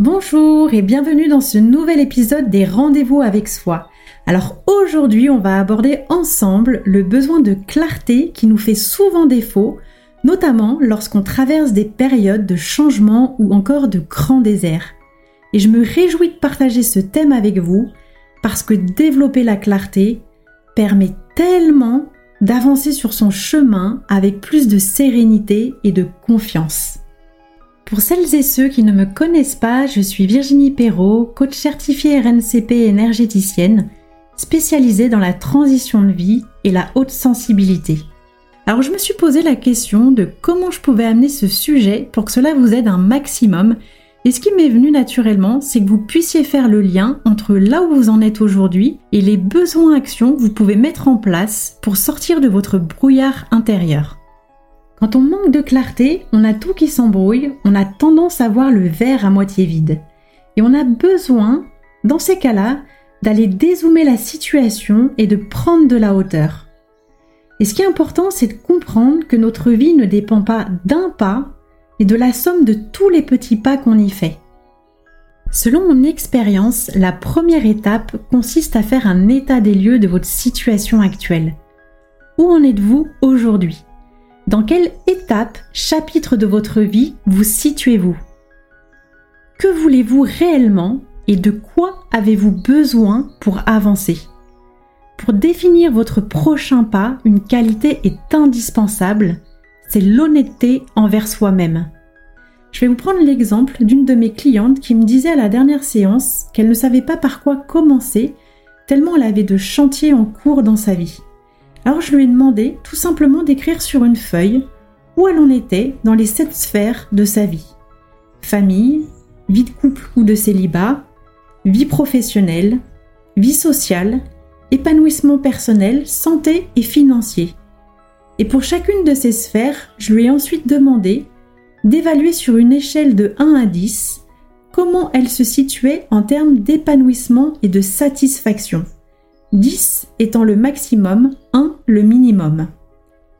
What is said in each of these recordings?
Bonjour et bienvenue dans ce nouvel épisode des rendez-vous avec soi. Alors aujourd'hui on va aborder ensemble le besoin de clarté qui nous fait souvent défaut, notamment lorsqu'on traverse des périodes de changement ou encore de grands déserts. Et je me réjouis de partager ce thème avec vous parce que développer la clarté permet tellement d'avancer sur son chemin avec plus de sérénité et de confiance. Pour celles et ceux qui ne me connaissent pas, je suis Virginie Perrault, coach certifiée RNCP énergéticienne, spécialisée dans la transition de vie et la haute sensibilité. Alors je me suis posé la question de comment je pouvais amener ce sujet pour que cela vous aide un maximum. Et ce qui m'est venu naturellement, c'est que vous puissiez faire le lien entre là où vous en êtes aujourd'hui et les besoins actions que vous pouvez mettre en place pour sortir de votre brouillard intérieur. Quand on manque de clarté, on a tout qui s'embrouille, on a tendance à voir le verre à moitié vide. Et on a besoin, dans ces cas-là, d'aller dézoomer la situation et de prendre de la hauteur. Et ce qui est important, c'est de comprendre que notre vie ne dépend pas d'un pas, mais de la somme de tous les petits pas qu'on y fait. Selon mon expérience, la première étape consiste à faire un état des lieux de votre situation actuelle. Où en êtes-vous aujourd'hui? Dans quelle étape, chapitre de votre vie vous situez-vous? Que voulez-vous réellement et de quoi avez-vous besoin pour avancer? Pour définir votre prochain pas, une qualité est indispensable, c'est l'honnêteté envers soi-même. Je vais vous prendre l'exemple d'une de mes clientes qui me disait à la dernière séance qu'elle ne savait pas par quoi commencer, tellement elle avait de chantiers en cours dans sa vie. Alors je lui ai demandé tout simplement d'écrire sur une feuille où elle en était dans les sept sphères de sa vie. Famille, vie de couple ou de célibat, vie professionnelle, vie sociale, épanouissement personnel, santé et financier. Et pour chacune de ces sphères, je lui ai ensuite demandé d'évaluer sur une échelle de 1 à 10 comment elle se situait en termes d'épanouissement et de satisfaction. 10 étant le maximum, 1 le minimum.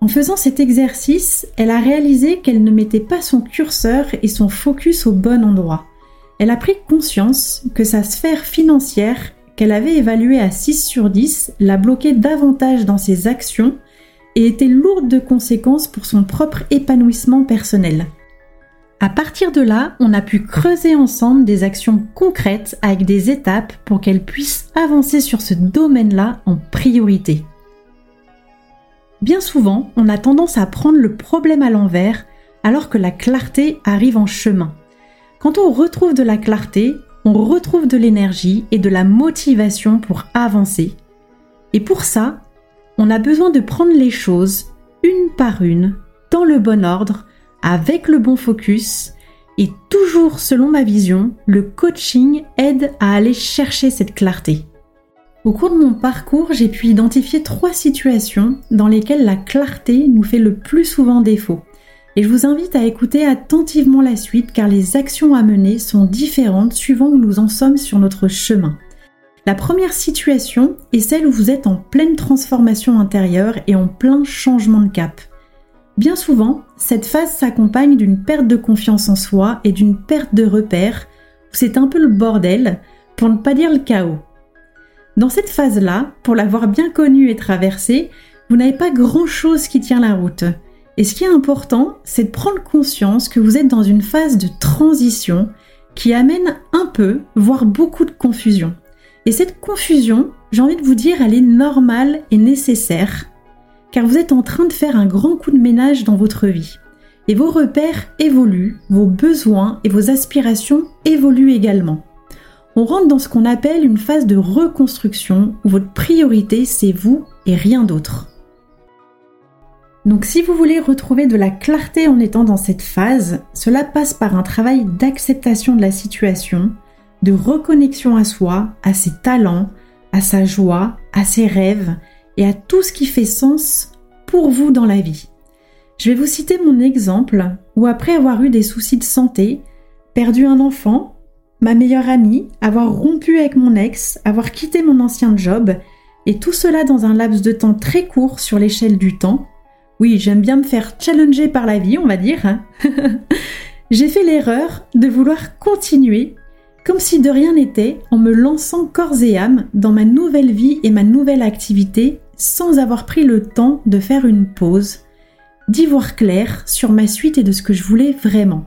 En faisant cet exercice, elle a réalisé qu'elle ne mettait pas son curseur et son focus au bon endroit. Elle a pris conscience que sa sphère financière, qu'elle avait évaluée à 6 sur 10, la bloquait davantage dans ses actions et était lourde de conséquences pour son propre épanouissement personnel. À partir de là, on a pu creuser ensemble des actions concrètes avec des étapes pour qu'elle puisse avancer sur ce domaine-là en priorité. Bien souvent, on a tendance à prendre le problème à l'envers alors que la clarté arrive en chemin. Quand on retrouve de la clarté, on retrouve de l'énergie et de la motivation pour avancer. Et pour ça, on a besoin de prendre les choses une par une, dans le bon ordre, avec le bon focus et toujours selon ma vision, le coaching aide à aller chercher cette clarté. Au cours de mon parcours, j'ai pu identifier trois situations dans lesquelles la clarté nous fait le plus souvent défaut. Et je vous invite à écouter attentivement la suite car les actions à mener sont différentes suivant où nous en sommes sur notre chemin. La première situation est celle où vous êtes en pleine transformation intérieure et en plein changement de cap. Bien souvent, cette phase s'accompagne d'une perte de confiance en soi et d'une perte de repères, c'est un peu le bordel, pour ne pas dire le chaos. Dans cette phase-là, pour l'avoir bien connue et traversée, vous n'avez pas grand-chose qui tient la route. Et ce qui est important, c'est de prendre conscience que vous êtes dans une phase de transition qui amène un peu, voire beaucoup de confusion. Et cette confusion, j'ai envie de vous dire, elle est normale et nécessaire car vous êtes en train de faire un grand coup de ménage dans votre vie. Et vos repères évoluent, vos besoins et vos aspirations évoluent également. On rentre dans ce qu'on appelle une phase de reconstruction où votre priorité c'est vous et rien d'autre. Donc si vous voulez retrouver de la clarté en étant dans cette phase, cela passe par un travail d'acceptation de la situation, de reconnexion à soi, à ses talents, à sa joie, à ses rêves et à tout ce qui fait sens pour vous dans la vie. Je vais vous citer mon exemple où après avoir eu des soucis de santé, perdu un enfant, ma meilleure amie, avoir rompu avec mon ex, avoir quitté mon ancien job, et tout cela dans un laps de temps très court sur l'échelle du temps. Oui, j'aime bien me faire challenger par la vie, on va dire. J'ai fait l'erreur de vouloir continuer Comme si de rien n'était, en me lançant corps et âme dans ma nouvelle vie et ma nouvelle activité sans avoir pris le temps de faire une pause, d'y voir clair sur ma suite et de ce que je voulais vraiment.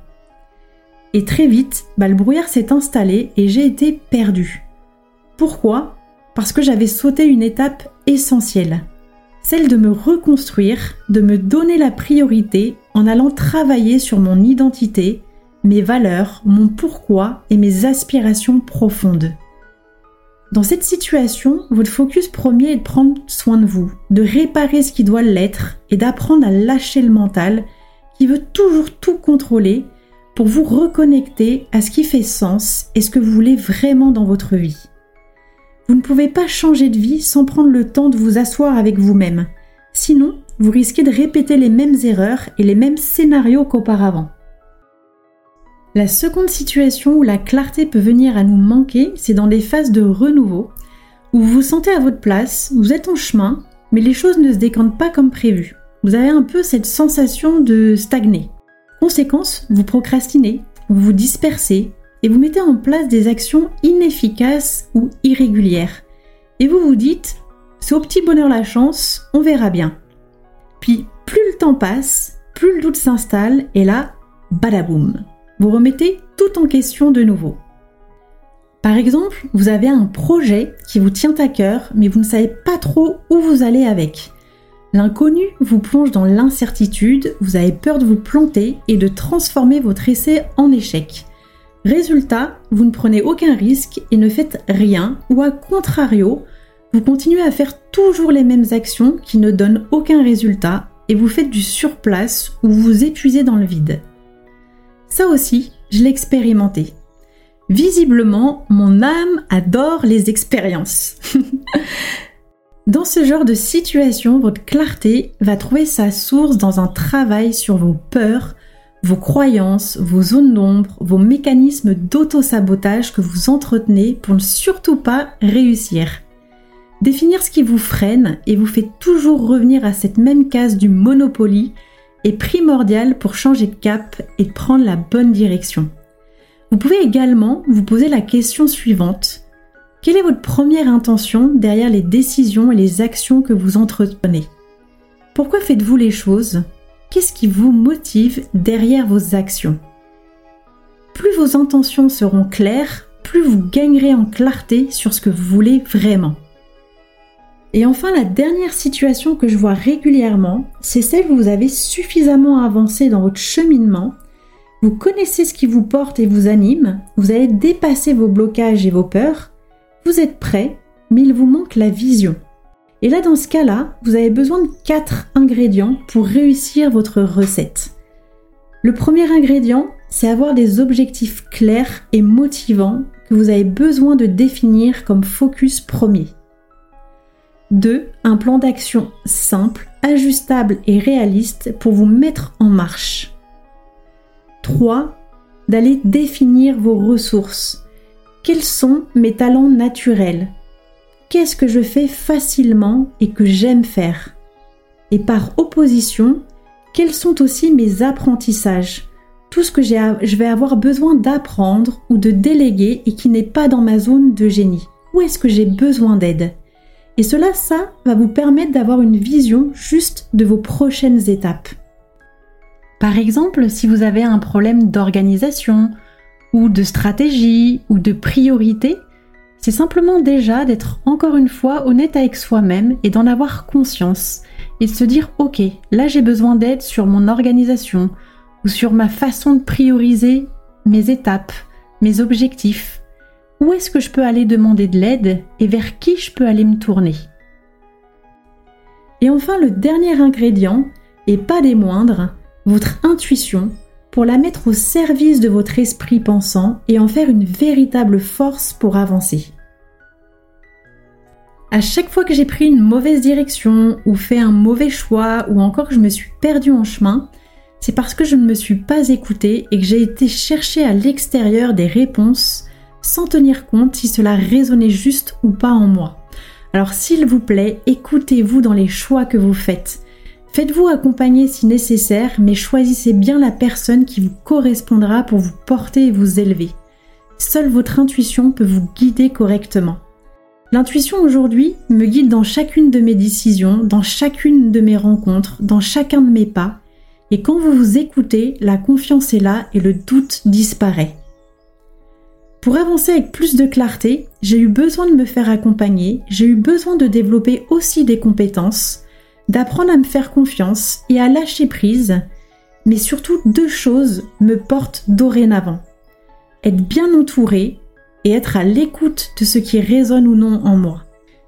Et très vite, le brouillard s'est installé et j'ai été perdue. Pourquoi? Parce que j'avais sauté une étape essentielle, celle de me reconstruire, de me donner la priorité en allant travailler sur mon identité, mes valeurs, mon pourquoi et mes aspirations profondes. Dans cette situation, votre focus premier est de prendre soin de vous, de réparer ce qui doit l'être et d'apprendre à lâcher le mental qui veut toujours tout contrôler pour vous reconnecter à ce qui fait sens et ce que vous voulez vraiment dans votre vie. Vous ne pouvez pas changer de vie sans prendre le temps de vous asseoir avec vous-même. Sinon, vous risquez de répéter les mêmes erreurs et les mêmes scénarios qu'auparavant. La seconde situation où la clarté peut venir à nous manquer, c'est dans des phases de renouveau, où vous vous sentez à votre place, vous êtes en chemin, mais les choses ne se décantent pas comme prévu. Vous avez un peu cette sensation de stagner. Conséquence, vous procrastinez, vous vous dispersez et vous mettez en place des actions inefficaces ou irrégulières. Et vous vous dites, c'est au petit bonheur la chance, on verra bien. Puis, plus le temps passe, plus le doute s'installe et là, badaboum vous remettez tout en question de nouveau. Par exemple, vous avez un projet qui vous tient à cœur, mais vous ne savez pas trop où vous allez avec. L'inconnu vous plonge dans l'incertitude, vous avez peur de vous planter et de transformer votre essai en échec. Résultat, vous ne prenez aucun risque et ne faites rien, ou à contrario, vous continuez à faire toujours les mêmes actions qui ne donnent aucun résultat et vous faites du surplace ou vous épuisez dans le vide. Ça aussi, je l'ai expérimenté. Visiblement, mon âme adore les expériences. dans ce genre de situation, votre clarté va trouver sa source dans un travail sur vos peurs, vos croyances, vos zones d'ombre, vos mécanismes d'auto-sabotage que vous entretenez pour ne surtout pas réussir. Définir ce qui vous freine et vous fait toujours revenir à cette même case du Monopoly est primordial pour changer de cap et prendre la bonne direction. Vous pouvez également vous poser la question suivante. Quelle est votre première intention derrière les décisions et les actions que vous entretenez? Pourquoi faites-vous les choses? Qu'est-ce qui vous motive derrière vos actions? Plus vos intentions seront claires, plus vous gagnerez en clarté sur ce que vous voulez vraiment. Et enfin, la dernière situation que je vois régulièrement, c'est celle où vous avez suffisamment avancé dans votre cheminement, vous connaissez ce qui vous porte et vous anime, vous avez dépassé vos blocages et vos peurs, vous êtes prêt, mais il vous manque la vision. Et là, dans ce cas-là, vous avez besoin de quatre ingrédients pour réussir votre recette. Le premier ingrédient, c'est avoir des objectifs clairs et motivants que vous avez besoin de définir comme focus premier. 2. Un plan d'action simple, ajustable et réaliste pour vous mettre en marche. 3. D'aller définir vos ressources. Quels sont mes talents naturels? Qu'est-ce que je fais facilement et que j'aime faire? Et par opposition, quels sont aussi mes apprentissages? Tout ce que je vais avoir besoin d'apprendre ou de déléguer et qui n'est pas dans ma zone de génie. Où est-ce que j'ai besoin d'aide? Et cela, ça va vous permettre d'avoir une vision juste de vos prochaines étapes. Par exemple, si vous avez un problème d'organisation ou de stratégie ou de priorité, c'est simplement déjà d'être encore une fois honnête avec soi-même et d'en avoir conscience et de se dire ok, là j'ai besoin d'aide sur mon organisation ou sur ma façon de prioriser mes étapes, mes objectifs, où est-ce que je peux aller demander de l'aide et vers qui je peux aller me tourner? Et enfin, le dernier ingrédient, et pas des moindres, votre intuition, pour la mettre au service de votre esprit pensant et en faire une véritable force pour avancer. À chaque fois que j'ai pris une mauvaise direction ou fait un mauvais choix ou encore que je me suis perdue en chemin, c'est parce que je ne me suis pas écoutée et que j'ai été chercher à l'extérieur des réponses sans tenir compte si cela résonnait juste ou pas en moi. Alors s'il vous plaît, écoutez-vous dans les choix que vous faites. Faites-vous accompagner si nécessaire, mais choisissez bien la personne qui vous correspondra pour vous porter et vous élever. seule votre intuition peut vous guider correctement. L'intuition aujourd'hui me guide dans chacune de mes décisions, dans chacune de mes rencontres, dans chacun de mes pas. Et quand vous vous écoutez, la confiance est là et le doute disparaît. Pour avancer avec plus de clarté, j'ai eu besoin de me faire accompagner, j'ai eu besoin de développer aussi des compétences, d'apprendre à me faire confiance et à lâcher prise, mais surtout deux choses me portent dorénavant. Être bien entouré et être à l'écoute de ce qui résonne ou non en moi.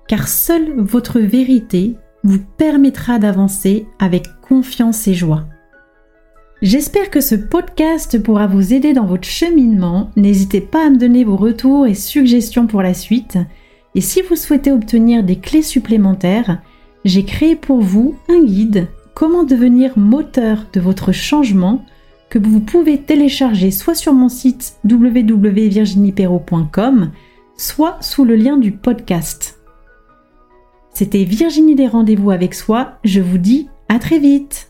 Car seule votre vérité vous permettra d'avancer avec confiance et joie. J'espère que ce podcast pourra vous aider dans votre cheminement. N'hésitez pas à me donner vos retours et suggestions pour la suite. Et si vous souhaitez obtenir des clés supplémentaires, j'ai créé pour vous un guide Comment devenir moteur de votre changement que vous pouvez télécharger soit sur mon site www.virginiepero.com, soit sous le lien du podcast. C'était Virginie des rendez-vous avec soi, je vous dis à très vite